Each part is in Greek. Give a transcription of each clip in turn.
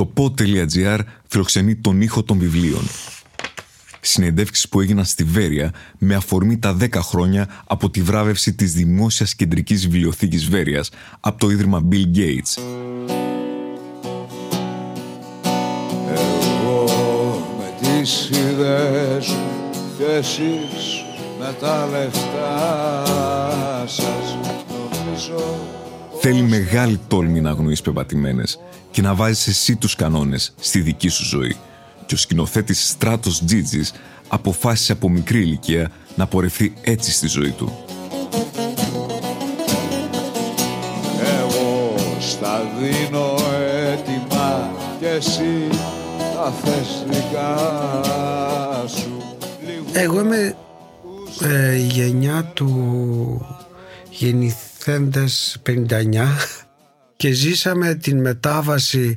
το pod.gr φιλοξενεί τον ήχο των βιβλίων. Συνεντεύξεις που έγιναν στη Βέρεια με αφορμή τα 10 χρόνια από τη βράβευση της Δημόσιας Κεντρικής Βιβλιοθήκης Βέρειας από το Ίδρυμα Bill Gates. Εγώ με τις ιδέες και εσείς με τα λεφτά σας νομίζω Θέλει μεγάλη τόλμη να αγνοείς πεπατημένες και να βάζεις εσύ τους κανόνες στη δική σου ζωή. Και ο σκηνοθέτης Στράτος Τζίτζης αποφάσισε από μικρή ηλικία να πορευθεί έτσι στη ζωή του. Εγώ στα δίνω έτοιμα και εσύ τα θες δικά σου Εγώ είμαι ε, η γενιά του γεννηθέντες 59 και ζήσαμε την μετάβαση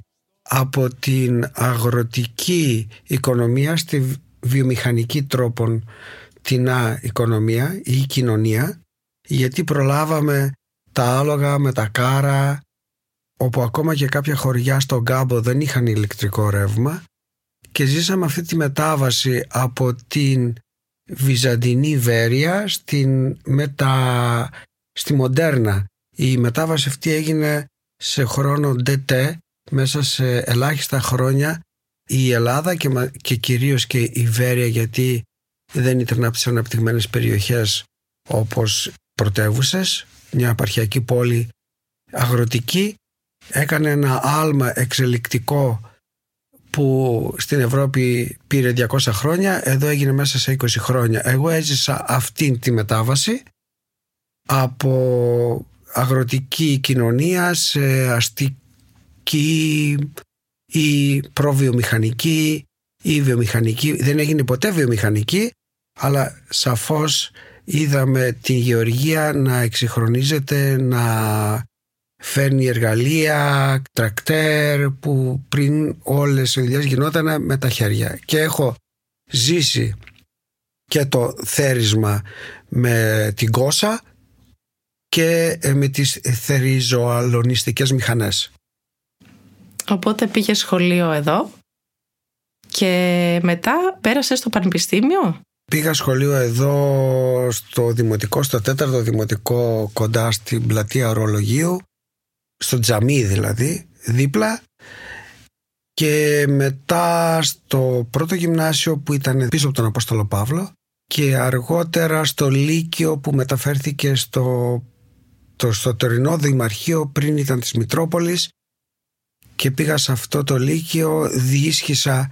από την αγροτική οικονομία στη βιομηχανική τρόπον την οικονομία ή κοινωνία γιατί προλάβαμε τα άλογα με τα κάρα όπου ακόμα και κάποια χωριά στον κάμπο δεν είχαν ηλεκτρικό ρεύμα και ζήσαμε αυτή τη μετάβαση από την βυζαντινή Βέρεια στην μετα... στη Μοντέρνα. Η μετάβαση αυτή έγινε σε χρόνο DT μέσα σε ελάχιστα χρόνια η Ελλάδα και, και κυρίως και η Βέρεια γιατί δεν ήταν από τις αναπτυγμένες περιοχές όπως πρωτεύουσες, μια απαρχιακή πόλη αγροτική έκανε ένα άλμα εξελικτικό που στην Ευρώπη πήρε 200 χρόνια εδώ έγινε μέσα σε 20 χρόνια. Εγώ έζησα αυτήν τη μετάβαση από αγροτική κοινωνία σε αστική ή προβιομηχανική ή βιομηχανική. Δεν έγινε ποτέ βιομηχανική αλλά σαφώς είδαμε την γεωργία να εξυγχρονίζεται να φέρνει εργαλεία, τρακτέρ που πριν όλες οι δουλειές γινόταν με τα χέρια. Και έχω ζήσει και το θέρισμα με την κόσα και με τις θεριζοαλωνιστικές μηχανές. Οπότε πήγε σχολείο εδώ και μετά πέρασε στο πανεπιστήμιο; Πήγα σχολείο εδώ στο δημοτικό, στο τέταρτο δημοτικό κοντά στην πλατεία ορολογίου στο τζαμί δηλαδή, δίπλα και μετά στο πρώτο γυμνάσιο που ήταν πίσω από τον Απόστολο Παύλο και αργότερα στο Λύκειο που μεταφέρθηκε στο, το, στο τωρινό Δημαρχείο πριν ήταν της Μητρόπολης και πήγα σε αυτό το Λύκειο, διήσχισα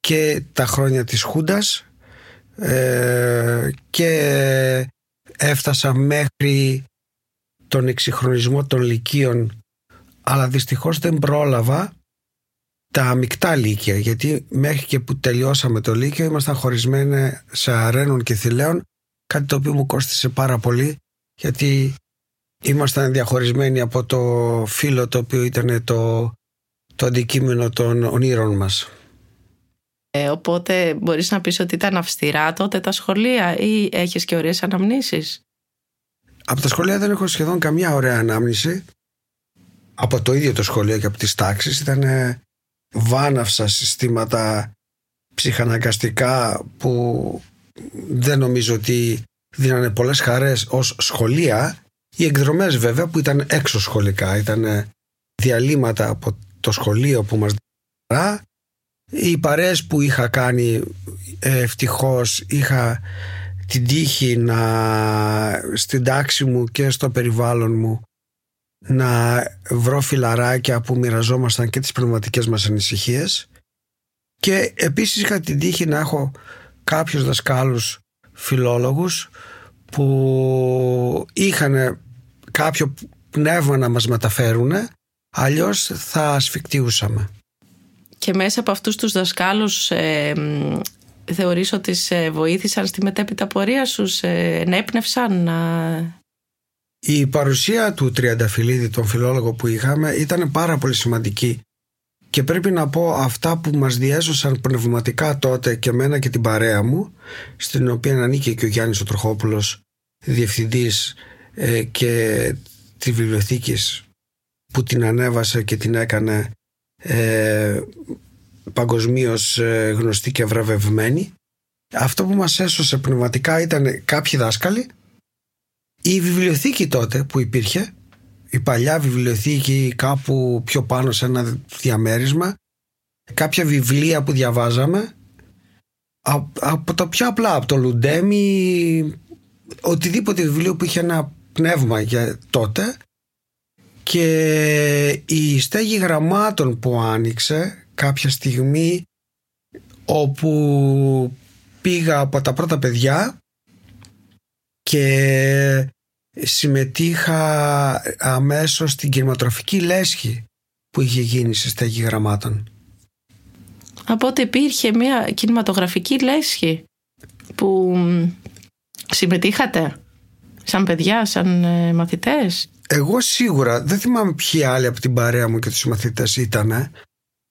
και τα χρόνια της Χούντας ε, και έφτασα μέχρι τον εξυγχρονισμό των Λυκείων. Αλλά δυστυχώς δεν πρόλαβα τα μεικτά λύκεια γιατί μέχρι και που τελειώσαμε το λύκειο ήμασταν χωρισμένοι σε αρένων και θηλαίων κάτι το οποίο μου κόστησε πάρα πολύ γιατί ήμασταν διαχωρισμένοι από το φύλλο το οποίο ήταν το, το αντικείμενο των ονείρων μας. Ε, οπότε μπορείς να πεις ότι ήταν αυστηρά τότε τα σχολεία ή έχεις και ωραίες αναμνήσεις; Από τα σχολεία δεν έχω σχεδόν καμιά ωραία ανάμνηση από το ίδιο το σχολείο και από τις τάξεις ήταν βάναυσα συστήματα ψυχαναγκαστικά που δεν νομίζω ότι δίνανε πολλές χαρές ως σχολεία οι εκδρομές βέβαια που ήταν έξω σχολικά ήταν διαλύματα από το σχολείο που μας δίνανε οι παρέες που είχα κάνει ευτυχώς είχα την τύχη να στην τάξη μου και στο περιβάλλον μου να βρω φιλαράκια που μοιραζόμασταν και τις πνευματικές μας ανησυχίες. Και επίσης είχα την τύχη να έχω κάποιους δασκάλους φιλόλογους που είχαν κάποιο πνεύμα να μας μεταφέρουν αλλιώς θα ασφικτιούσαμε. Και μέσα από αυτούς τους δασκάλους ε, θεωρείς ότι σε βοήθησαν στη μετέπειτα πορεία σου, σε ενέπνευσαν να η παρουσία του Τριανταφυλλίδη, τον φιλόλογο που είχαμε, ήταν πάρα πολύ σημαντική και πρέπει να πω αυτά που μας διέσωσαν πνευματικά τότε και μένα και την παρέα μου, στην οποία ανήκε και ο Γιάννης ο Τροχόπουλος, διευθυντής ε, και τη βιβλιοθήκης που την ανέβασε και την έκανε ε, παγκοσμίως ε, γνωστοί και βραβευμένοι. Αυτό που μας έσωσε πνευματικά ήταν κάποιοι δάσκαλοι. Η βιβλιοθήκη τότε που υπήρχε, η παλιά βιβλιοθήκη κάπου πιο πάνω σε ένα διαμέρισμα, κάποια βιβλία που διαβάζαμε, από τα πιο απλά, από το Λουντέμι, οτιδήποτε βιβλίο που είχε ένα πνεύμα για τότε και η στέγη γραμμάτων που άνοιξε κάποια στιγμή όπου πήγα από τα πρώτα παιδιά και συμμετείχα αμέσως στην κινηματογραφική λέσχη που είχε γίνει στη στέγη γραμμάτων. Από ότι υπήρχε μια κινηματογραφική λέσχη που συμμετείχατε; Σαν παιδιά, σαν ε, μαθητές; Εγώ σίγουρα δεν θυμάμαι ποιοι άλλοι από την παρέα μου και τους μαθητές ήταν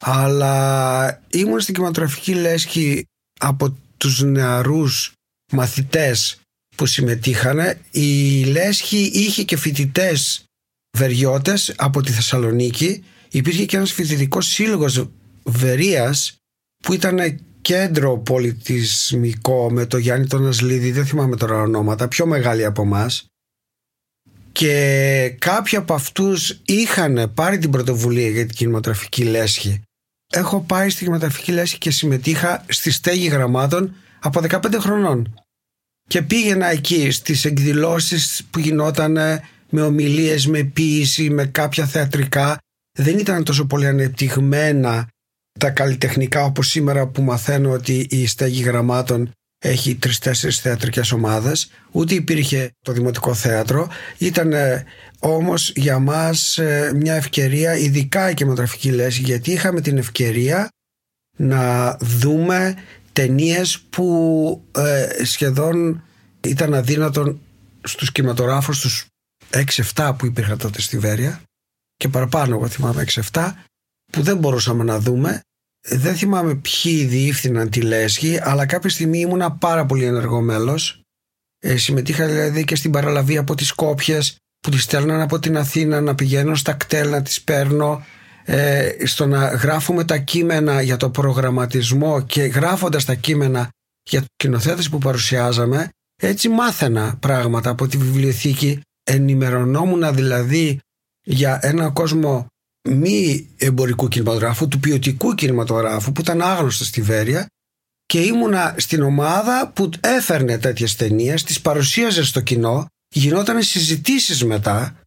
αλλά ήμουν στην κινηματογραφική λέσχη από τους νεαρούς μαθητές που συμμετείχαν. Η λέσχη είχε και φοιτητές βεριώτες από τη Θεσσαλονίκη. Υπήρχε και ένας φοιτητικός σύλλογος Βερίας που ήταν κέντρο πολιτισμικό με το Γιάννη τον Ασλίδη, δεν θυμάμαι τώρα ονόματα, πιο μεγάλη από εμάς. Και κάποιοι από αυτούς είχαν πάρει την πρωτοβουλία για την κινηματογραφική λέσχη. Έχω πάει στην κινηματογραφική λέσχη και συμμετείχα στη στέγη γραμμάτων από 15 χρονών. Και πήγαινα εκεί στις εκδηλώσεις που γινόταν με ομιλίες, με ποίηση, με κάποια θεατρικά. Δεν ήταν τόσο πολύ ανεπτυγμένα τα καλλιτεχνικά όπως σήμερα που μαθαίνω ότι η στέγη γραμμάτων έχει τρει-τέσσερι θεατρικές ομάδες. Ούτε υπήρχε το Δημοτικό Θέατρο. Ήταν ε, όμως για μας ε, μια ευκαιρία, ειδικά η κινηματογραφική λέση, γιατί είχαμε την ευκαιρία να δούμε ταινίες που ε, σχεδόν ήταν αδύνατον στους κινηματογράφους τους 6-7 που υπήρχαν τότε στη Βέρεια και παραπάνω εγώ θυμάμαι 6-7 που δεν μπορούσαμε να δούμε δεν θυμάμαι ποιοι διεύθυναν τη λέσχη, αλλά κάποια στιγμή ήμουνα πάρα πολύ ενεργό μέλο. Ε, συμμετείχα δηλαδή και στην παραλαβή από τις Κόπιες που τις στέλναν από την Αθήνα να πηγαίνω στα κτέλ να τις παίρνω ε, στο να γράφουμε τα κείμενα για το προγραμματισμό και γράφοντας τα κείμενα για τους κοινοθέτες που παρουσιάζαμε έτσι μάθαινα πράγματα από τη βιβλιοθήκη ενημερωνόμουν δηλαδή για ένα κόσμο μη εμπορικού κινηματογράφου, του ποιοτικού κινηματογράφου που ήταν άγνωστο στη Βέρεια και ήμουνα στην ομάδα που έφερνε τέτοιες ταινίες, τις παρουσίαζε στο κοινό, γινόταν συζητήσεις μετά.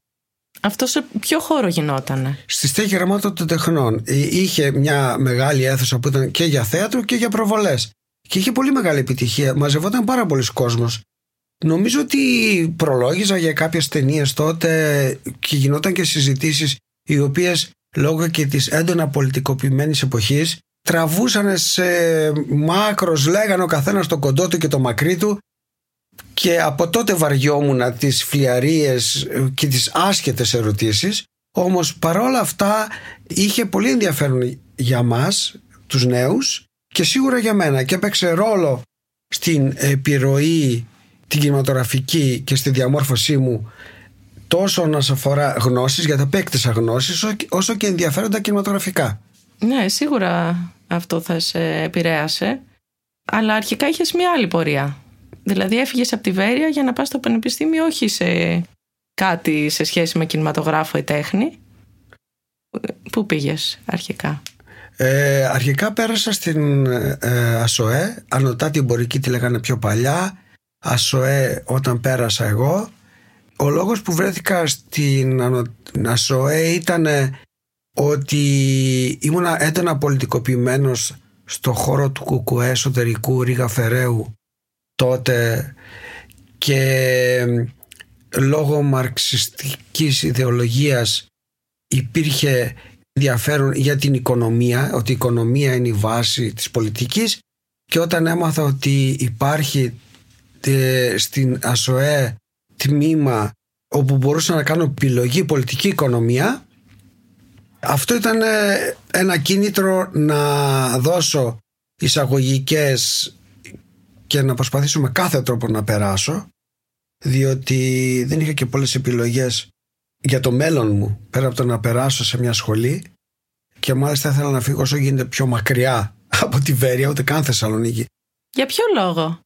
Αυτό σε ποιο χώρο γινότανε; Στη στέγη γραμμάτων των τεχνών. Ε, είχε μια μεγάλη αίθουσα που ήταν και για θέατρο και για προβολές. Και είχε πολύ μεγάλη επιτυχία. Μαζευόταν πάρα πολλοί κόσμος. Νομίζω ότι προλόγιζα για κάποιες ταινίες τότε και γινόταν και συζητήσεις οι οποίες λόγω και της έντονα πολιτικοποιημένης εποχής τραβούσαν σε μάκρος, λέγανε ο καθένας το κοντό του και το μακρύ του και από τότε βαριόμουν τις φλιαρίες και τις άσχετες ερωτήσεις. Όμως παρόλα αυτά είχε πολύ ενδιαφέρον για μας τους νέους και σίγουρα για μένα. Και έπαιξε ρόλο στην επιρροή την κινηματογραφική και στη διαμόρφωσή μου τόσο να σε αφορά γνώσεις, γιατί απέκτησα γνώσεις, όσο και ενδιαφέροντα κινηματογραφικά. Ναι, σίγουρα αυτό θα σε επηρέασε. Αλλά αρχικά είχες μια άλλη πορεία. Δηλαδή έφυγες από τη Βέρεια για να πας στο πανεπιστήμιο όχι σε κάτι σε σχέση με κινηματογράφο ή τέχνη. Πού πήγες αρχικά; Ε, αρχικά πέρασα στην ε, ΑΣΟΕ, ανωτάτη εμπορική τη λέγανε πιο παλιά. ΑΣΟΕ όταν πέρασα εγώ ο λόγος που βρέθηκα στην ΑΣΟΕ ήταν ότι ήμουνα έντονα πολιτικοποιημένος στο χώρο του κουκουέ εσωτερικού Ρίγα Φεραίου τότε και λόγω μαρξιστικής ιδεολογίας υπήρχε ενδιαφέρον για την οικονομία, ότι η οικονομία είναι η βάση της πολιτικής. Και όταν έμαθα ότι υπάρχει ε, στην ΑΣΟΕ τμήμα όπου μπορούσα να κάνω επιλογή πολιτική οικονομία αυτό ήταν ε, ένα κίνητρο να δώσω εισαγωγικές και να προσπαθήσω με κάθε τρόπο να περάσω διότι δεν είχα και πολλές επιλογές για το μέλλον μου πέρα από το να περάσω σε μια σχολή και μάλιστα ήθελα να φύγω όσο γίνεται πιο μακριά από τη Βέρεια, ούτε καν Θεσσαλονίκη. Για ποιο λόγο;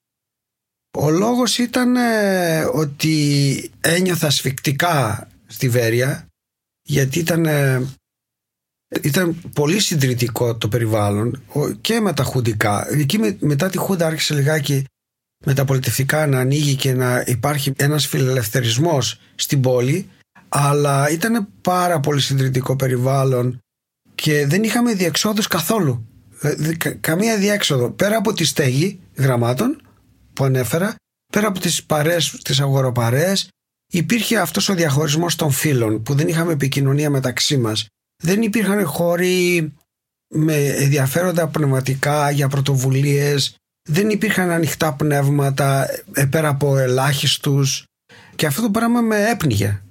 Ο λόγος ήταν ε, ότι ένιωθα σφιχτικά στη Βέρεια γιατί ήταν, ε, ήταν πολύ συντηρητικό το περιβάλλον και με τα χουντικά. Εκεί μετά τη Χούντα άρχισε λιγάκι με τα πολιτευτικά να ανοίγει και να υπάρχει ένας φιλελευθερισμός στην πόλη αλλά ήταν πάρα πολύ συντηρητικό περιβάλλον και δεν είχαμε διεξόδους καθόλου. Ε, καμία διέξοδο. Πέρα από τη στέγη γραμμάτων που ανέφερα, πέρα από τις παρές, τις αγοροπαρές, υπήρχε αυτός ο διαχωρισμός των φύλων που δεν είχαμε επικοινωνία μεταξύ μας. Δεν υπήρχαν χώροι με ενδιαφέροντα πνευματικά για πρωτοβουλίες, δεν υπήρχαν ανοιχτά πνεύματα ε, πέρα από ελάχιστους και αυτό το πράγμα με έπνιγε.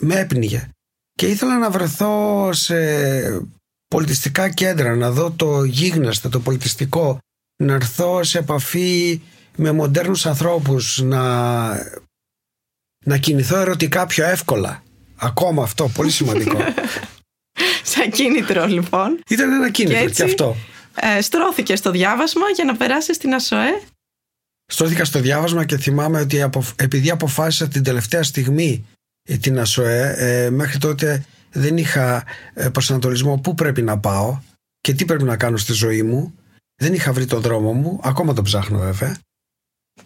Με έπνιγε. Και ήθελα να βρεθώ σε πολιτιστικά κέντρα, να δω το γίγναστο, το πολιτιστικό, να έρθω σε επαφή με μοντέρνους ανθρώπους, να, να κινηθώ ερωτικά πιο εύκολα. Ακόμα αυτό, πολύ σημαντικό. Σαν κίνητρο λοιπόν. Ήταν ένα κίνητρο και, έτσι, αυτό. Ε, στρώθηκε στο διάβασμα για να περάσει στην ΑΣΟΕ. Στρώθηκα στο διάβασμα και θυμάμαι ότι επειδή αποφάσισα την τελευταία στιγμή την ΑΣΟΕ, ε, μέχρι τότε δεν είχα ε, προσανατολισμό πού πρέπει να πάω και τι πρέπει να κάνω στη ζωή μου. Δεν είχα βρει τον δρόμο μου, ακόμα τον ψάχνω βέβαια.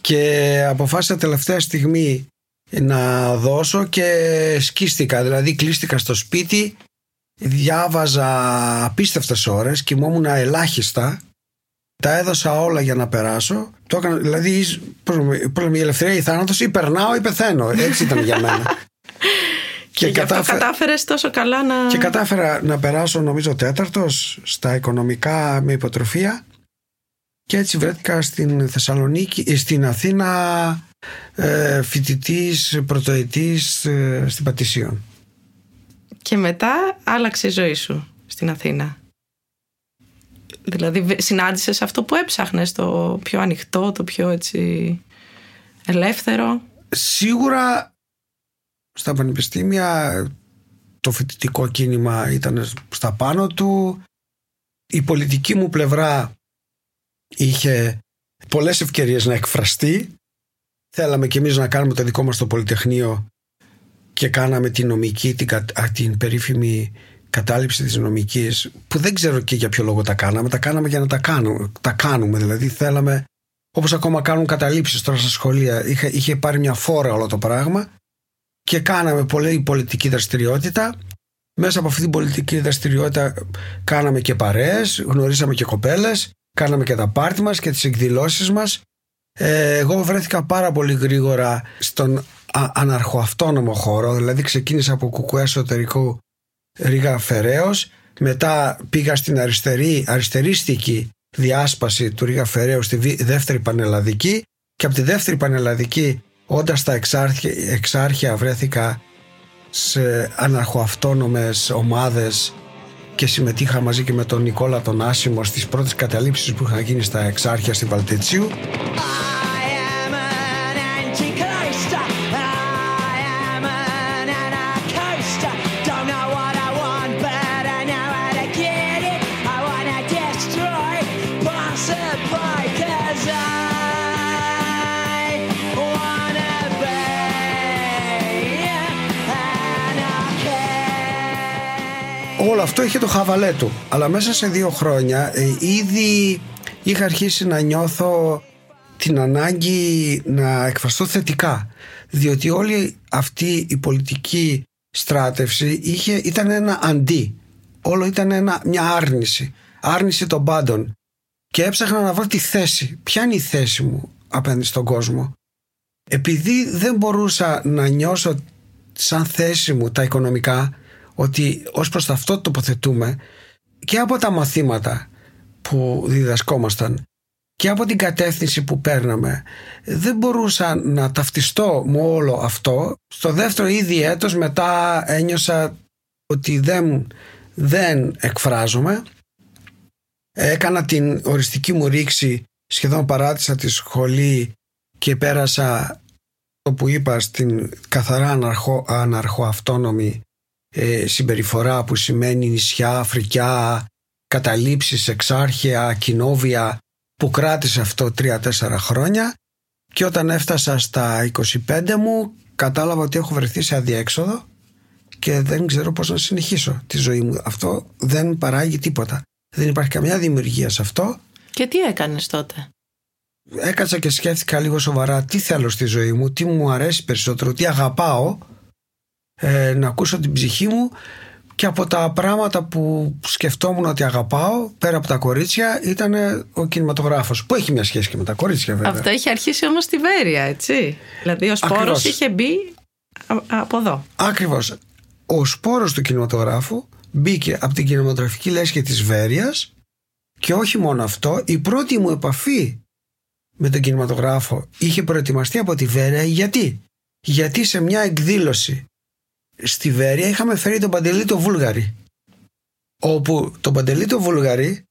Και αποφάσισα τελευταία στιγμή να δώσω και σκίστηκα, δηλαδή κλείστηκα στο σπίτι, διάβαζα απίστευτες ώρες, κοιμόμουν ελάχιστα, τα έδωσα όλα για να περάσω. Το έκανα, δηλαδή, πώς η ελευθερία ή θάνατος ή περνάω ή πεθαίνω. Έτσι ήταν για μένα. Και, και κατάφε... κατάφερες τόσο καλά να... Και κατάφερα να περάσω νομίζω τέταρτος στα οικονομικά με υποτροφία και έτσι βρέθηκα στην Θεσσαλονίκη, ε, στην Αθήνα ε, φοιτητής πρωτοετής ε, στην Πατησίων. Και μετά άλλαξε η ζωή σου στην Αθήνα. Δηλαδή συνάντησες αυτό που έψαχνες, το πιο ανοιχτό, το πιο έτσι ελεύθερο. Σίγουρα στα πανεπιστήμια το φοιτητικό κίνημα ήταν στα πάνω του. Η πολιτική μου πλευρά είχε πολλές ευκαιρίες να εκφραστεί. Θέλαμε κι εμείς να κάνουμε το δικό μας το Πολυτεχνείο και κάναμε την νομική, την, την περίφημη κατάληψη της νομικής που δεν ξέρω και για ποιο λόγο τα κάναμε. Τα κάναμε για να τα κάνουμε. Τα κάνουμε δηλαδή θέλαμε όπως ακόμα κάνουν καταλήψεις τώρα στα σχολεία. Είχε, είχε πάρει μια φόρα όλο το πράγμα και κάναμε πολλή πολιτική δραστηριότητα. Μέσα από αυτή την πολιτική δραστηριότητα κάναμε και παρέες, γνωρίσαμε και κοπέλες, κάναμε και τα πάρτι μας και τις εκδηλώσεις μας. Ε, εγώ βρέθηκα πάρα πολύ γρήγορα στον αναρχοαυτόνομο χώρο, δηλαδή ξεκίνησα από κουκουέ εσωτερικού Ρίγα Φεραίος, μετά πήγα στην αριστερή, αριστερίστικη διάσπαση του Ρίγα Φεραίους στη δεύτερη πανελλαδική και από τη δεύτερη πανελλαδική Όντας στα εξάρχεια, εξάρχεια βρέθηκα σε αναρχοαυτόνομες ομάδες και συμμετείχα μαζί και με τον Νικόλα τον Άσιμο στις πρώτες καταλήψεις που είχαν γίνει στα εξάρχεια στην Βαλτετσίου. Όλο αυτό είχε το χαβαλέ του. Αλλά μέσα σε δύο χρόνια ε, ήδη είχα αρχίσει να νιώθω την ανάγκη να εκφραστώ θετικά. Διότι όλη αυτή η πολιτική στράτευση είχε, ήταν ένα αντί. Όλο ήταν ένα, μια άρνηση. Άρνηση των πάντων. Και έψαχνα να βρω τη θέση. Ποια είναι η θέση μου απέναντι στον κόσμο. Επειδή δεν μπορούσα να νιώσω σαν θέση μου τα οικονομικά ότι ως προς αυτό τοποθετούμε και από τα μαθήματα που διδασκόμασταν και από την κατεύθυνση που παίρναμε δεν μπορούσα να ταυτιστώ με όλο αυτό. Στο δεύτερο ήδη έτος μετά ένιωσα ότι δεν, δεν εκφράζομαι. Έκανα την οριστική μου ρήξη σχεδόν παράτησα τη σχολή και πέρασα το που είπα στην καθαρά αναρχο, αναρχοαυτόνομη ε, συμπεριφορά που σημαίνει νησιά, φρικιά, καταλήψεις, εξάρχεια, κοινόβια που κράτησε αυτό τρία-τέσσερα χρόνια και όταν έφτασα στα 25 μου κατάλαβα ότι έχω βρεθεί σε αδιέξοδο και δεν ξέρω πώς να συνεχίσω τη ζωή μου. Αυτό δεν παράγει τίποτα. Δεν υπάρχει καμιά δημιουργία σε αυτό. Και τι έκανες τότε; Έκατσα και σκέφτηκα λίγο σοβαρά τι θέλω στη ζωή μου, τι μου αρέσει περισσότερο, τι αγαπάω, ε, να ακούσω την ψυχή μου και από τα πράγματα που σκεφτόμουν ότι αγαπάω, πέρα από τα κορίτσια, ήταν ο κινηματογράφος. Που έχει μια σχέση και με τα κορίτσια, βέβαια. Αυτό έχει αρχίσει όμως στη Βέρεια, έτσι. Δηλαδή ο σπόρος είχε μπει από εδώ. Ακριβώς. Ο σπόρος του κινηματογράφου μπήκε από την κινηματογραφική λέσχη της Βέρειας και όχι μόνο αυτό, η πρώτη μου επαφή με τον κινηματογράφο είχε προετοιμαστεί από τη Βέρεια. Γιατί; Γιατί σε μια εκδήλωση στη Βέρεια είχαμε φέρει τον Παντελή το Βούλγαρη. Όπου τον Παντελή το Βούλγαρη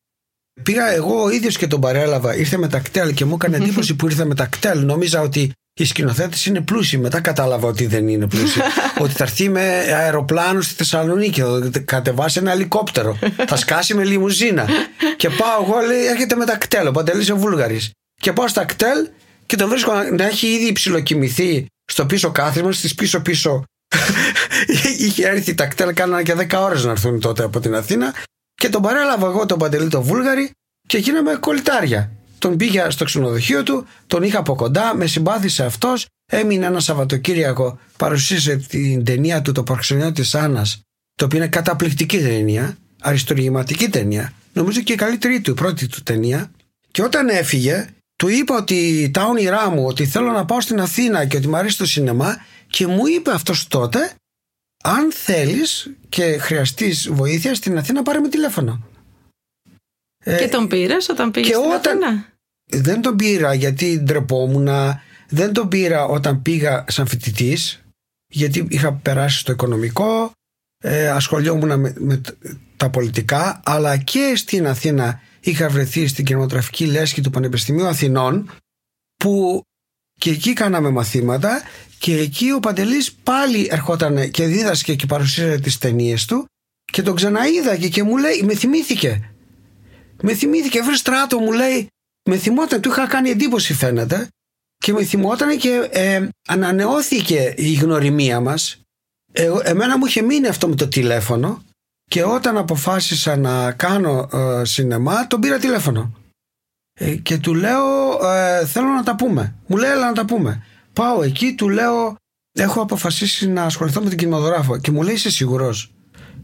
πήγα εγώ ο ίδιος και τον παρέλαβα. Ήρθε με τα κτέλ και μου έκανε εντύπωση που ήρθε με τα κτέλ. Νόμιζα ότι οι σκηνοθέτε είναι πλούσιοι. Μετά κατάλαβα ότι δεν είναι πλούσιοι. ότι θα έρθει με αεροπλάνο στη Θεσσαλονίκη, θα κατεβάσει ένα ελικόπτερο, θα σκάσει με λιμουζίνα. και πάω εγώ, λέει, έρχεται με τα κτέλ. Ο Παντελής ο Βούλγαρης. Και πάω στα κτέλ και τον βρίσκω να έχει ήδη ψιλοκοιμηθεί στο πίσω κάθισμα, στις πίσω-πίσω Είχε έρθει τα κτέλ, κάνανε και 10 ώρες να έρθουν τότε από την Αθήνα. Και τον παρέλαβα εγώ τον Παντελή τον Βούλγαρη και γίναμε κολλητάρια. Τον πήγα στο ξενοδοχείο του, τον είχα από κοντά, με συμπάθησε αυτός. Έμεινε ένα Σαββατοκύριακο, παρουσίασε την ταινία του Το Προξενιό της Άννας, το οποίο είναι καταπληκτική ταινία, αριστοργηματική ταινία. Νομίζω και η καλύτερη του, η πρώτη του ταινία. Και όταν έφυγε, του είπα ότι τα όνειρά μου, ότι θέλω να πάω στην Αθήνα και ότι μου αρέσει το σινεμά και μου είπε αυτός τότε αν θέλεις και χρειαστείς βοήθεια στην Αθήνα πάρε με τηλέφωνο. Ε, και τον πήρες όταν πήγες στην όταν... Αθήνα; Δεν τον πήρα γιατί ντρεπόμουν. Δεν τον πήρα όταν πήγα σαν φοιτητής, γιατί είχα περάσει στο οικονομικό, ε, ασχολιόμουν με, με, τα πολιτικά, αλλά και στην Αθήνα είχα βρεθεί στην κινηματογραφική λέσχη του Πανεπιστημίου Αθηνών, που και εκεί κάναμε μαθήματα και εκεί ο Παντελής πάλι ερχόταν και δίδασκε και παρουσίαζε τις ταινίες του και τον ξαναείδα και μου λέει με θυμήθηκε με θυμήθηκε βρε στράτο μου λέει με θυμόταν του είχα κάνει εντύπωση φαίνεται και με θυμόταν και ε, ανανεώθηκε η γνωριμία μας. Ε, εμένα μου είχε μείνει αυτό με το τηλέφωνο και όταν αποφάσισα να κάνω ε, σινεμά τον πήρα τηλέφωνο. ε, και του λέω ε, θέλω να τα πούμε. Μου λέει έλα να τα πούμε. Πάω εκεί, του λέω έχω αποφασίσει να ασχοληθώ με την κινηματογράφο και μου λέει είσαι σίγουρος;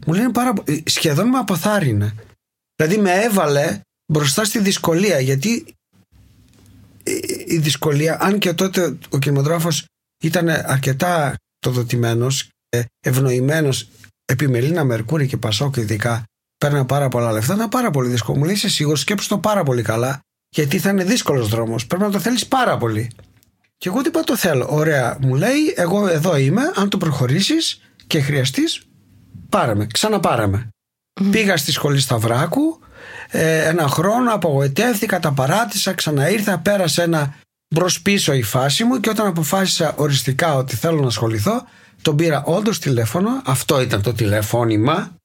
Μου λέει πάρα ε, σχεδόν με αποθάρρυνε. Δηλαδή με έβαλε μπροστά στη δυσκολία γιατί η δυσκολία, αν και τότε ο κινηματογράφος ήταν αρκετά τοδοτημένος ευνοημένος επιμελήνα Μερκούρη και Πασόκ ειδικά παίρνει πάρα πολλά λεφτά, ήταν πάρα πολύ δύσκολο. Μου λέει είσαι σίγουρος, σκέψου το πάρα πολύ καλά γιατί θα είναι δύσκολος δρόμος. Πρέπει να το θέλεις πάρα πολύ. Και εγώ είπα το θέλω. Ωραία. Μου λέει, εγώ εδώ είμαι. Αν το προχωρήσεις και χρειαστείς, πάραμε. Ξαναπάραμε. Mm. Πήγα στη σχολή Σταυράκου. Ε, ένα χρόνο απογοητεύτηκα, τα παράτησα, ξαναήρθα, πέρασε ένα μπρος πίσω η φάση μου και όταν αποφάσισα οριστικά ότι θέλω να ασχοληθώ, τον πήρα όντως τηλέφωνο. Αυτό ήταν το τηλεφώνημα.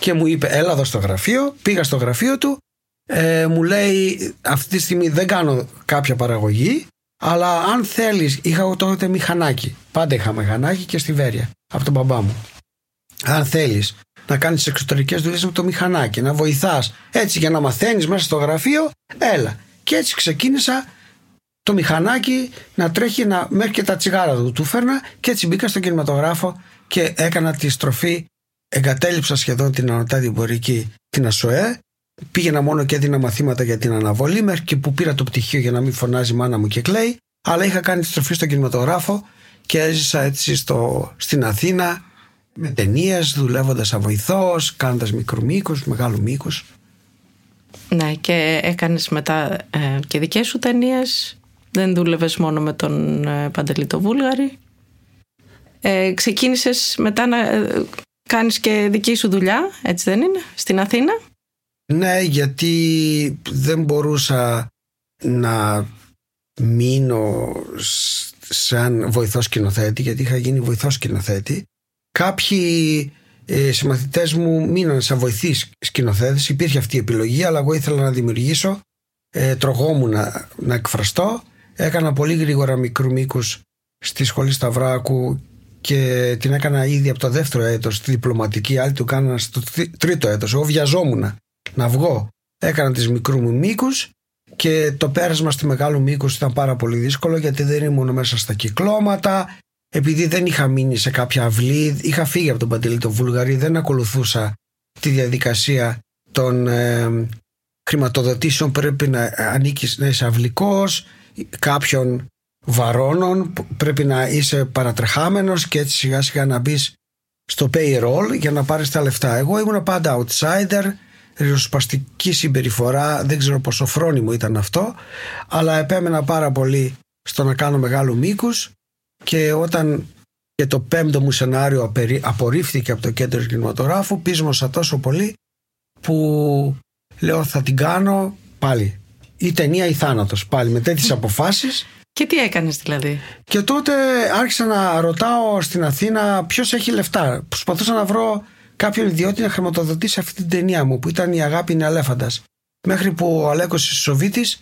Και μου είπε, έλα εδώ στο γραφείο. Πήγα στο γραφείο του ε, μου λέει αυτή τη στιγμή δεν κάνω κάποια παραγωγή αλλά αν θέλεις είχα τότε μηχανάκι. Πάντα είχα μηχανάκι και στη Βέρεια από τον μπαμπά μου. Αν θέλεις να κάνεις εξωτερικές δουλειές με το μηχανάκι να βοηθάς έτσι για να μαθαίνεις μέσα στο γραφείο έλα. Και έτσι ξεκίνησα το μηχανάκι να τρέχει να, μέχρι και τα τσιγάρα του του φέρνα και έτσι μπήκα στον κινηματογράφο και έκανα τη στροφή. Εγκατέλειψα σχεδόν την ανωτάτη την ΑΣΟΕ Πήγαινα μόνο και έδινα μαθήματα για την αναβολή μέχρι και που πήρα το πτυχίο για να μην φωνάζει η μάνα μου και κλαίει. Αλλά είχα κάνει τη στροφή στον κινηματογράφο και έζησα έτσι στο, στην Αθήνα με ταινίες, δουλεύοντας σαν βοηθό, κάνοντας μικρού μήκους, μεγάλου μήκους. Ναι, και έκανες μετά ε, και δικές σου ταινίες. Δεν δούλευες μόνο με τον ε, Παντελή το Βούλγαρη. Ε, ξεκίνησες μετά να ε, κάνεις και δική σου δουλειά, έτσι δεν είναι, στην Αθήνα; Ναι, γιατί δεν μπορούσα να μείνω σαν βοηθός σκηνοθέτη, γιατί είχα γίνει βοηθός σκηνοθέτη. Κάποιοι οι συμμαθητές μου μείναν σαν βοηθοί σκηνοθέτες. Υπήρχε αυτή η επιλογή, αλλά εγώ ήθελα να δημιουργήσω. Ε, τρογόμουν να, να εκφραστώ. Έκανα πολύ γρήγορα μικρού μήκους στη σχολή Σταυράκου και την έκανα ήδη από το δεύτερο έτος στη διπλωματική, άλλοι του κάνανε στο τρίτο έτος. Εγώ βιαζόμουν να βγω. Έκανα τις μικρού μου μήκους και το πέρασμα στη μεγάλου μήκους ήταν πάρα πολύ δύσκολο γιατί δεν ήμουν μέσα στα κυκλώματα. Επειδή δεν είχα μείνει σε κάποια αυλή, είχα φύγει από τον Παντελή το Βουλγαρί, δεν ακολουθούσα τη διαδικασία των ε, χρηματοδοτήσεων. Πρέπει να ανήκεις να είσαι αυλικός, κάποιον βαρώνων πρέπει να είσαι παρατρεχάμενος και έτσι σιγά σιγά να μπεις στο payroll για να πάρεις τα λεφτά. Εγώ ήμουν πάντα outsider, ριζοσπαστική συμπεριφορά, δεν ξέρω πόσο φρόνιμο ήταν αυτό, αλλά επέμενα πάρα πολύ στο να κάνω μεγάλου μήκους και όταν και το πέμπτο μου σενάριο απορρίφθηκε από το κέντρο κινηματογράφου, πείσμωσα τόσο πολύ που λέω θα την κάνω πάλι. Η ταινία ή θάνατος πάλι με τέτοιες αποφάσεις και τι έκανες δηλαδή; Και τότε άρχισα να ρωτάω στην Αθήνα ποιος έχει λεφτά. Προσπαθούσα να βρω κάποιον ιδιότητα να χρηματοδοτήσει αυτή την ταινία μου που ήταν η Αγάπη είναι Αλέφαντας. Μέχρι που ο Αλέκος Σοβίτης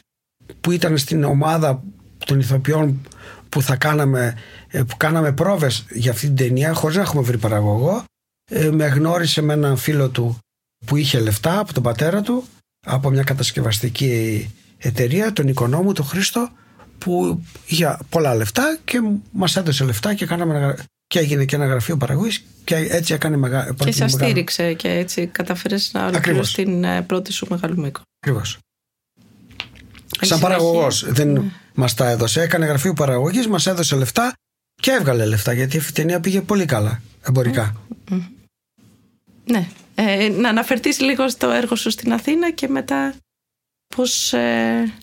που ήταν στην ομάδα των ηθοποιών που θα κάναμε, ε, που κάναμε πρόβες για αυτή την ταινία χωρίς να έχουμε βρει παραγωγό ε, με γνώρισε με έναν φίλο του που είχε λεφτά από τον πατέρα του από μια κατασκευαστική εταιρεία, τον οικονόμου, τον Χρήστο που είχε πολλά λεφτά και μας έδωσε λεφτά και, κάναμε, και έγινε και ένα γραφείο παραγωγής και έτσι έκανε μεγάλο. Και σα στήριξε και έτσι καταφέρει να ολοκληρώσεις την ε, πρώτη σου μεγάλο μήκο. Ακριβώς. Σαν παραγωγός δεν ναι. μας τα έδωσε. Έκανε γραφείο παραγωγής, μας έδωσε λεφτά και έβγαλε λεφτά γιατί η ταινία πήγε πολύ καλά εμπορικά. Ναι. Ε, να αναφερθείς λίγο στο έργο σου στην Αθήνα και μετά πώς ε,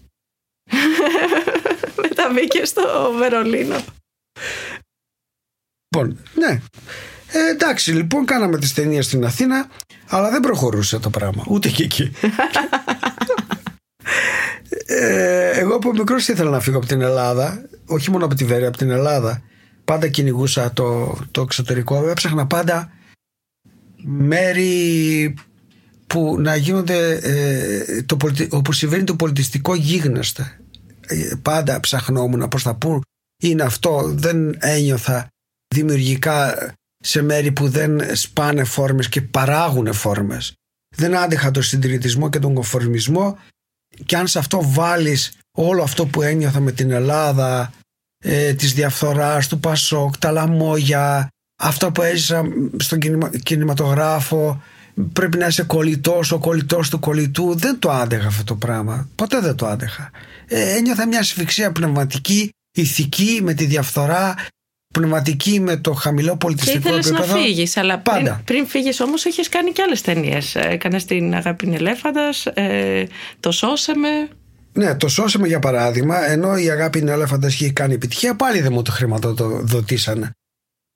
μεταβήκε στο Βερολίνο. Λοιπόν, ναι. Ε, εντάξει, λοιπόν, κάναμε τις ταινίες στην Αθήνα, αλλά δεν προχωρούσε το πράγμα. Ούτε και εκεί. ε, εγώ από μικρός ήθελα να φύγω από την Ελλάδα, όχι μόνο από τη Βέρεια, από την Ελλάδα. Πάντα κυνηγούσα το, το εξωτερικό. Έψαχνα πάντα μέρη που να γίνονται ε, το, όπου συμβαίνει το πολιτιστικό γίγνεσθε πάντα ψαχνόμουν προς τα πού είναι αυτό δεν ένιωθα δημιουργικά σε μέρη που δεν σπάνε φόρμες και παράγουν φόρμες δεν άντεχα τον συντηρητισμό και τον κομφορμισμό και αν σε αυτό βάλεις όλο αυτό που ένιωθα με την Ελλάδα ε, της διαφθοράς, του Πασόκ, τα λαμόγια αυτά που έζησα στον κινηματογράφο πρέπει να είσαι κολλητός, ο κολλητός του κολλητού. Δεν το άντεχα αυτό το πράγμα. Ποτέ δεν το άντεχα. Ε, ένιωθα μια ασφυξία πνευματική, ηθική με τη διαφθορά, πνευματική με το χαμηλό πολιτιστικό και επίπεδο. να φύγεις, αλλά Πάντα. πριν, πριν φύγεις όμως έχεις κάνει και άλλες ταινίες. Έκανες την Αγάπη Ελέφαντας, ε, το Σώσεμε. Ναι, το σώσαμε για παράδειγμα, ενώ η Αγάπη είναι Ελέφαντας έχει κάνει επιτυχία, πάλι δεν μου το χρηματοδοτήσανε.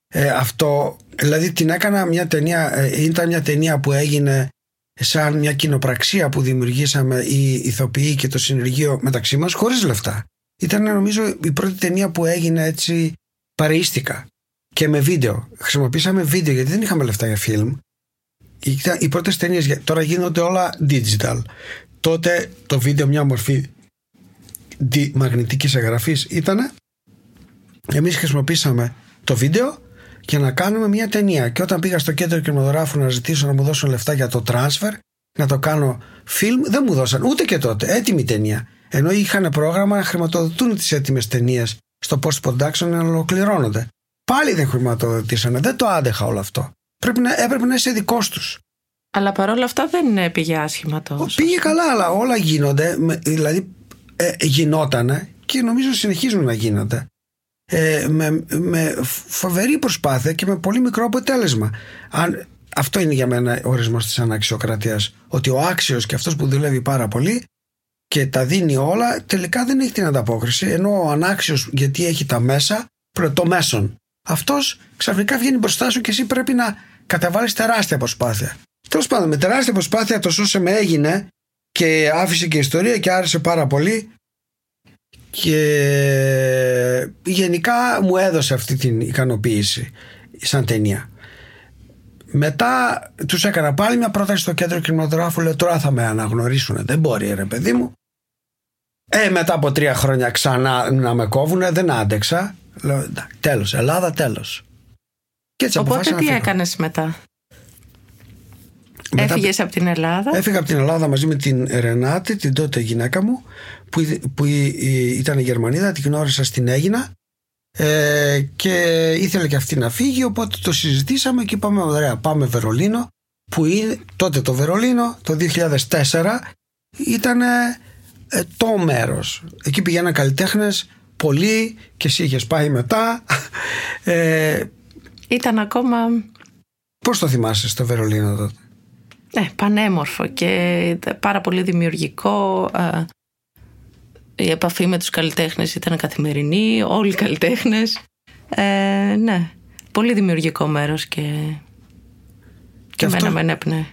Ε, αυτό, δηλαδή την έκανα μια ταινία, ε, ήταν μια ταινία που έγινε σαν μια κοινοπραξία που δημιουργήσαμε οι ηθοποιοί και το συνεργείο μεταξύ μας χωρίς λεφτά. Ήταν νομίζω η πρώτη ταινία που έγινε έτσι παρείστηκα και με βίντεο. Χρησιμοποίησαμε βίντεο γιατί δεν είχαμε λεφτά για φιλμ. οι πρώτες ταινίες, τώρα γίνονται όλα digital. Τότε το βίντεο μια μορφή μαγνητικής εγγραφής ήταν εμείς χρησιμοποίησαμε το βίντεο και να κάνουμε μια ταινία. Και όταν πήγα στο κέντρο κινηματογράφου να ζητήσω να μου δώσουν λεφτά για το transfer, να το κάνω φιλμ, δεν μου δώσαν ούτε και τότε. Έτοιμη ταινία. Ενώ είχαν πρόγραμμα να χρηματοδοτούν τις έτοιμες ταινίες στο post production να ολοκληρώνονται. Πάλι δεν χρηματοδοτήσανε. Δεν το άντεχα όλο αυτό. Πρέπει να, έπρεπε να είσαι δικός τους. Αλλά παρόλα αυτά δεν πήγε άσχημα το. Πήγε καλά, αλλά όλα γίνονται. Δηλαδή ε, γινότανε και νομίζω συνεχίζουν να γίνονται ε, με, με φοβερή προσπάθεια και με πολύ μικρό αποτέλεσμα. Αν, αυτό είναι για μένα ο ορισμός της αναξιοκρατίας. Ότι ο άξιος και αυτός που δουλεύει πάρα πολύ και τα δίνει όλα τελικά δεν έχει την ανταπόκριση ενώ ο ανάξιος γιατί έχει τα μέσα το μέσον. Αυτός ξαφνικά βγαίνει μπροστά σου και εσύ πρέπει να καταβάλεις τεράστια προσπάθεια. Τέλος πάντων, με τεράστια προσπάθεια το σώσε με έγινε και άφησε και ιστορία και άρεσε πάρα πολύ και γενικά μου έδωσε αυτή την ικανοποίηση σαν ταινία. Μετά τους έκανα πάλι μια πρόταση στο κέντρο κινηματογράφου. Λέω τώρα θα με αναγνωρίσουν. Δεν μπορεί, ρε παιδί μου. Ε, μετά από τρία χρόνια ξανά να με κόβουνε, δεν άντεξα. Λέω, τέλος, Ελλάδα τέλος. Και έτσι Οπότε τι έκανες μετά; μετά. Έφυγες από την Ελλάδα; Έφυγα από την Ελλάδα μαζί με την Ρενάτη, την τότε γυναίκα μου, που, που ήταν Γερμανίδα, την γνώρισα στην Έγινα ε, και ήθελε και αυτή να φύγει, οπότε το συζητήσαμε και είπαμε, ωραία, πάμε Βερολίνο, που τότε το Βερολίνο το 2004 ήταν ε, το μέρος. Εκεί πηγαίναν καλλιτέχνες πολλοί και εσύ είχες πάει μετά. Ε, Ήταν ακόμα... Πώς το θυμάσαι στο Βερολίνο τότε; Ναι, πανέμορφο και πάρα πολύ δημιουργικό. Ε, η επαφή με τους καλλιτέχνες ήταν καθημερινή, όλοι οι καλλιτέχνες. Ε, ναι, πολύ δημιουργικό μέρος και, και, και αυτό... εμένα με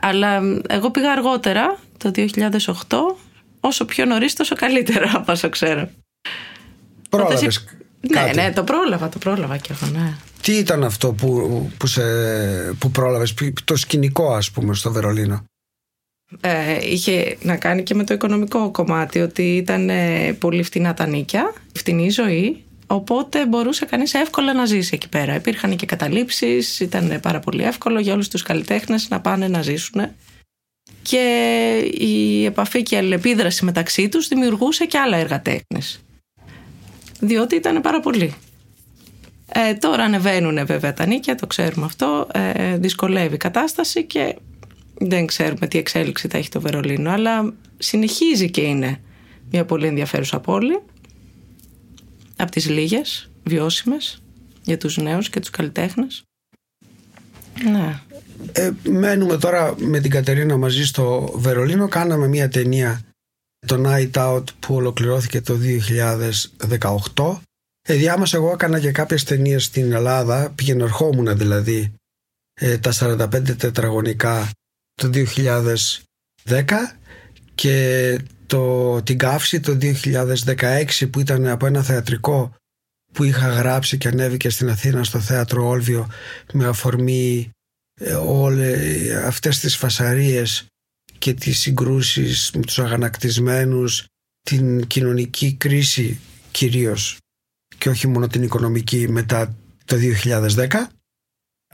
Αλλά εγώ πήγα αργότερα, το 2008, όσο πιο νωρίς, τόσο καλύτερα από όσο ξέρω. Πρόλαβες. Ναι, ναι, το πρόλαβα, το πρόλαβα κι εγώ, ναι. Τι ήταν αυτό που, που, σε, που πρόλαβες, το σκηνικό ας πούμε στο Βερολίνο; Ε, είχε να κάνει και με το οικονομικό κομμάτι ότι ήταν ε, πολύ φτηνά τα νίκια, φτηνή ζωή οπότε μπορούσε κανείς εύκολα να ζήσει εκεί πέρα. Υπήρχαν και καταλήψεις, ήταν πάρα πολύ εύκολο για όλους τους καλλιτέχνες να πάνε να ζήσουν και η επαφή και η αλληλεπίδραση μεταξύ τους δημιουργούσε και άλλα έργα τέχνης. Διότι ήταν πάρα πολύ. Ε, τώρα ανεβαίνουν βέβαια τα νίκια, το ξέρουμε αυτό, ε, δυσκολεύει η κατάσταση και δεν ξέρουμε τι εξέλιξη θα έχει το Βερολίνο, αλλά συνεχίζει και είναι μια πολύ ενδιαφέρουσα πόλη από τις λίγες βιώσιμες για τους νέους και τους καλλιτέχνες. Ναι. Ε, μένουμε τώρα με την Κατερίνα μαζί στο Βερολίνο. Κάναμε μια ταινία το Night Out που ολοκληρώθηκε το 2018. Ε, διάμεσα εγώ έκανα και κάποιες ταινίες στην Ελλάδα. Πήγαινε ερχόμουν δηλαδή ε, τα 45 τετραγωνικά το 2010 και το, την καύση το 2016 που ήταν από ένα θεατρικό που είχα γράψει και ανέβηκε στην Αθήνα στο θέατρο Όλβιο με αφορμή ε, όλες αυτές τις φασαρίες και τις συγκρούσεις με τους αγανακτισμένους, την κοινωνική κρίση κυρίως και όχι μόνο την οικονομική μετά το 2010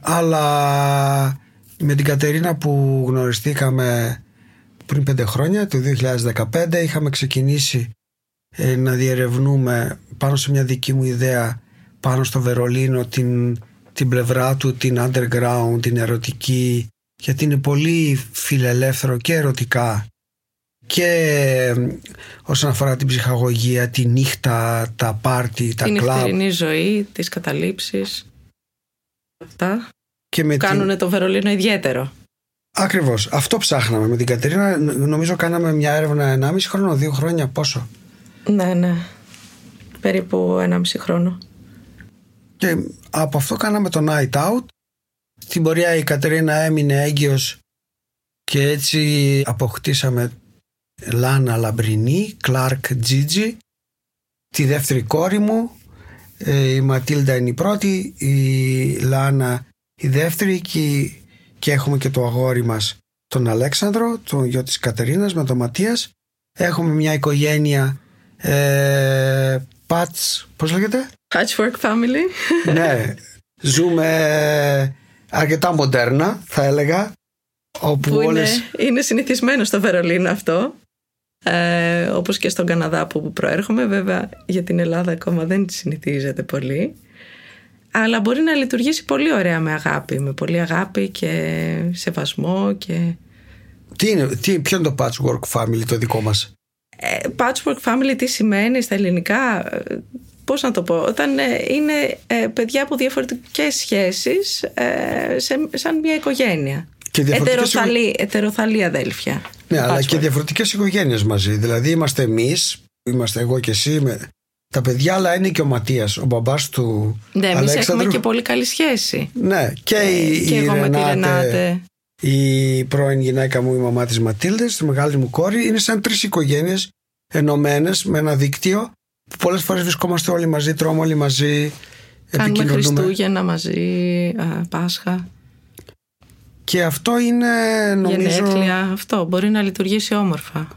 αλλά με την Κατερίνα που γνωριστήκαμε πριν πέντε χρόνια, το 2015 είχαμε ξεκινήσει ε, να διερευνούμε πάνω σε μια δική μου ιδέα πάνω στο Βερολίνο την την πλευρά του, την underground, την ερωτική, γιατί είναι πολύ φιλελεύθερο και ερωτικά και όσον αφορά την ψυχαγωγία, τη νύχτα, τα πάρτι, τα την κλαμπ. Την ζωή, τις καταλήψεις, αυτά και με κάνουν το Βερολίνο ιδιαίτερο. Ακριβώς. Αυτό ψάχναμε με την Κατερίνα. Νομίζω κάναμε μια έρευνα 1,5 χρόνο, δύο χρόνια, πόσο. Ναι, ναι. Περίπου 1,5 χρόνο. Και από αυτό κάναμε το night out. Στην πορεία η Κατερίνα έμεινε έγκυος και έτσι αποκτήσαμε Λάνα Λαμπρινή, Κλάρκ Τζίτζι, τη δεύτερη κόρη μου, ε, η Ματίλντα είναι η πρώτη, η Λάνα η δεύτερη και, και έχουμε και το αγόρι μας τον Αλέξανδρο, τον γιο της Κατερίνας με τον Ματίας. Έχουμε μια οικογένεια ε, Patch, πώς λέγεται; Patchwork family. ναι, ζούμε αρκετά μοντέρνα θα έλεγα. Όπου που όλες... είναι, είναι συνηθισμένο στο Βερολίνο αυτό. Ε, όπως και στον Καναδά που προέρχομαι βέβαια για την Ελλάδα ακόμα δεν συνηθίζεται πολύ αλλά μπορεί να λειτουργήσει πολύ ωραία με αγάπη με πολύ αγάπη και σεβασμό και... Τι είναι, τι, ποιο είναι το patchwork family το δικό μας; ε, patchwork family τι σημαίνει στα ελληνικά; Ε, πώς να το πω; Όταν ε, είναι ε, παιδιά από διαφορετικές σχέσεις σε, σαν μια οικογένεια. Και ετεροθαλή, ετεροθαλή αδέλφια. Ναι αλλά και διαφορετικές οικογένειες μαζί. Δηλαδή είμαστε εμείς είμαστε εγώ και εσύ με τα παιδιά αλλά είναι και ο Ματίας ο μπαμπάς του ναι εμείς έχουμε και πολύ καλή σχέση. Ναι και, η, και η εγώ Ρενάτε, με τη Ρενάτε η πρώην γυναίκα μου, η μαμά της Ματίλδες, τη μεγάλη μου κόρη, είναι σαν τρεις οικογένειες ενωμένες με ένα δίκτυο που πολλές φορές βρισκόμαστε όλοι μαζί, τρώμε όλοι μαζί, Κάνουμε Χριστούγεννα μαζί, α, Πάσχα. Και αυτό είναι νομίζω... Γενέθλια, αυτό μπορεί να λειτουργήσει όμορφα.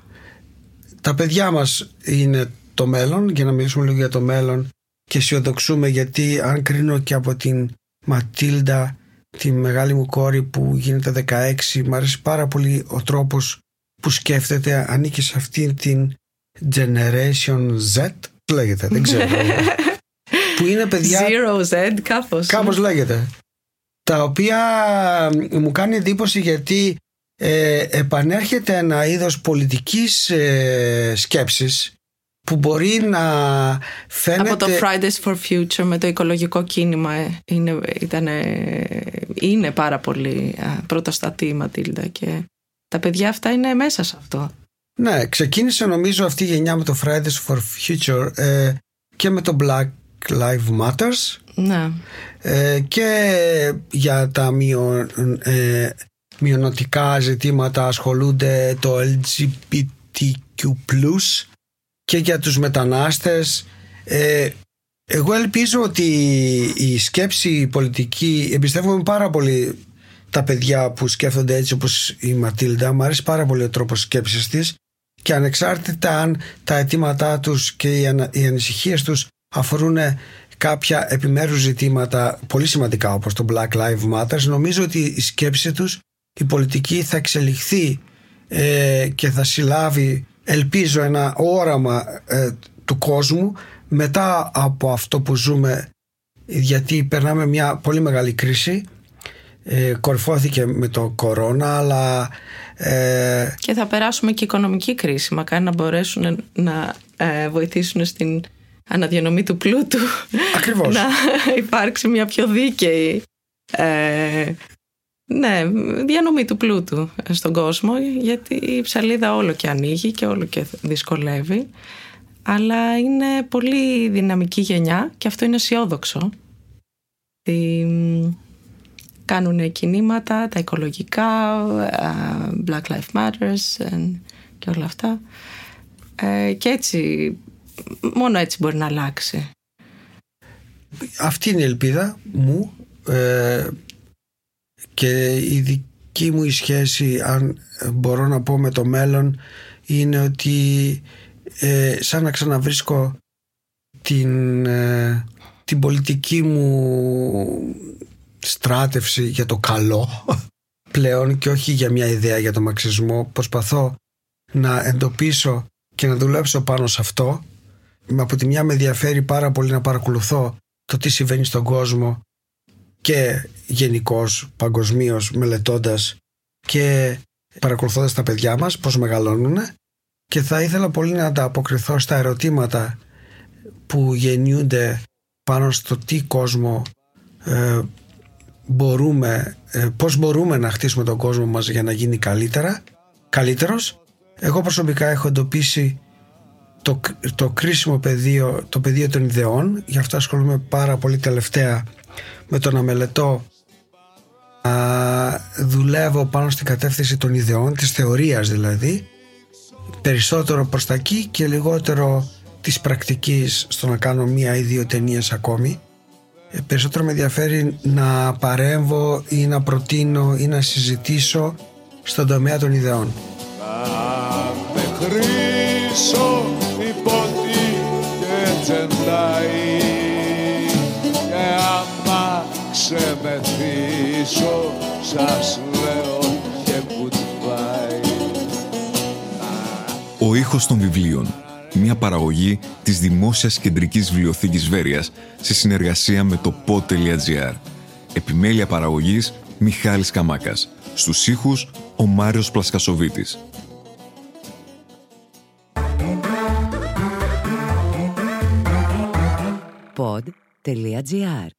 Τα παιδιά μας είναι το μέλλον, για να μιλήσουμε λίγο για το μέλλον και αισιοδοξούμε γιατί αν κρίνω και από την Ματίλντα τη μεγάλη μου κόρη που γίνεται 16 μου αρέσει πάρα πολύ ο τρόπος που σκέφτεται. Ανήκει σε αυτήν την Generation Z λέγεται δεν ξέρω. Που είναι παιδιά Zero Z κάπως. Κάπως λέγεται. Τα οποία μου κάνει εντύπωση γιατί ε, επανέρχεται ένα είδος πολιτικής ε, σκέψης που μπορεί να φαίνεται... Από το Fridays for Future με το οικολογικό κίνημα ε, είναι, ήταν, είναι πάρα πολύ πρωτοστατή η Ματίλντα και τα παιδιά αυτά είναι μέσα σε αυτό. Ναι, ξεκίνησε νομίζω αυτή η γενιά με το Fridays for Future ε, και με το Black Lives Matters ναι. ε, και για τα μειο, ε, μειονοτικά ζητήματα ασχολούνται το LGBTQ+, και για τους μετανάστες. Ε, εγώ ελπίζω ότι η σκέψη πολιτική, εμπιστεύομαι πάρα πολύ τα παιδιά που σκέφτονται έτσι όπως η Ματίλντα, μου αρέσει πάρα πολύ ο τρόπος σκέψης της και ανεξάρτητα αν τα αιτήματά τους και οι, ανα, οι ανησυχίες τους αφορούν κάποια επιμέρους ζητήματα πολύ σημαντικά όπως το Black Lives Matter νομίζω ότι η σκέψη τους η πολιτική θα εξελιχθεί ε, και θα συλλάβει ελπίζω ένα όραμα ε, του κόσμου μετά από αυτό που ζούμε γιατί περνάμε μια πολύ μεγάλη κρίση ε, κορφώθηκε με το κορώνα αλλά ε, και θα περάσουμε και οικονομική κρίση μακάρι να μπορέσουν να ε, βοηθήσουν στην αναδιανομή του πλούτου Ακριβώς. να υπάρξει μια πιο δίκαιη ε, ναι, διανομή του πλούτου στον κόσμο γιατί η ψαλίδα όλο και ανοίγει και όλο και δυσκολεύει. Αλλά είναι πολύ δυναμική γενιά και αυτό είναι αισιόδοξο. Κάνουν κινήματα τα οικολογικά Black Lives Matter και όλα αυτά. Ε, και έτσι μόνο έτσι μπορεί να αλλάξει. Αυτή είναι η ελπίδα μου ε, και η δική μου η σχέση αν μπορώ να πω με το μέλλον είναι ότι ε, σαν να ξαναβρίσκω την, ε, την πολιτική μου στράτευση για το καλό πλέον και όχι για μια ιδέα για το μαξισμό προσπαθώ να εντοπίσω και να δουλέψω πάνω σε αυτό. Από τη μια με ενδιαφέρει πάρα πολύ να παρακολουθώ το τι συμβαίνει στον κόσμο και γενικώς παγκοσμίως μελετώντας και παρακολουθώντας τα παιδιά μας πώς μεγαλώνουν και θα ήθελα πολύ να ανταποκριθώ στα ερωτήματα που γεννιούνται πάνω στο τι κόσμο ε, μπορούμε, ε, πώς μπορούμε να χτίσουμε τον κόσμο μας για να γίνει καλύτερα, καλύτερος. Εγώ προσωπικά έχω εντοπίσει το, το κρίσιμο πεδίο, το πεδίο των ιδεών, γι' αυτό ασχολούμαι πάρα πολύ τελευταία με το να μελετώ α, δουλεύω πάνω στην κατεύθυνση των ιδεών, της θεωρίας δηλαδή περισσότερο προς τα εκεί και λιγότερο της πρακτικής στο να κάνω μία ή δύο ταινίες ακόμη ε, περισσότερο με ενδιαφέρει να παρέμβω ή να προτείνω ή να συζητήσω στον τομέα των ιδεών. Θα χρήσω και τσεντάει ξεμεθύσω σας λέω και goodbye Ο ήχος των βιβλίων μια παραγωγή της Δημόσιας Κεντρικής Βιβλιοθήκης Βέρειας σε συνεργασία με το pod.gr. Επιμέλεια παραγωγής Μιχάλης Καμάκας. Στους ήχους ο Μάριος Πλασκασοβίτης. Pod.gr.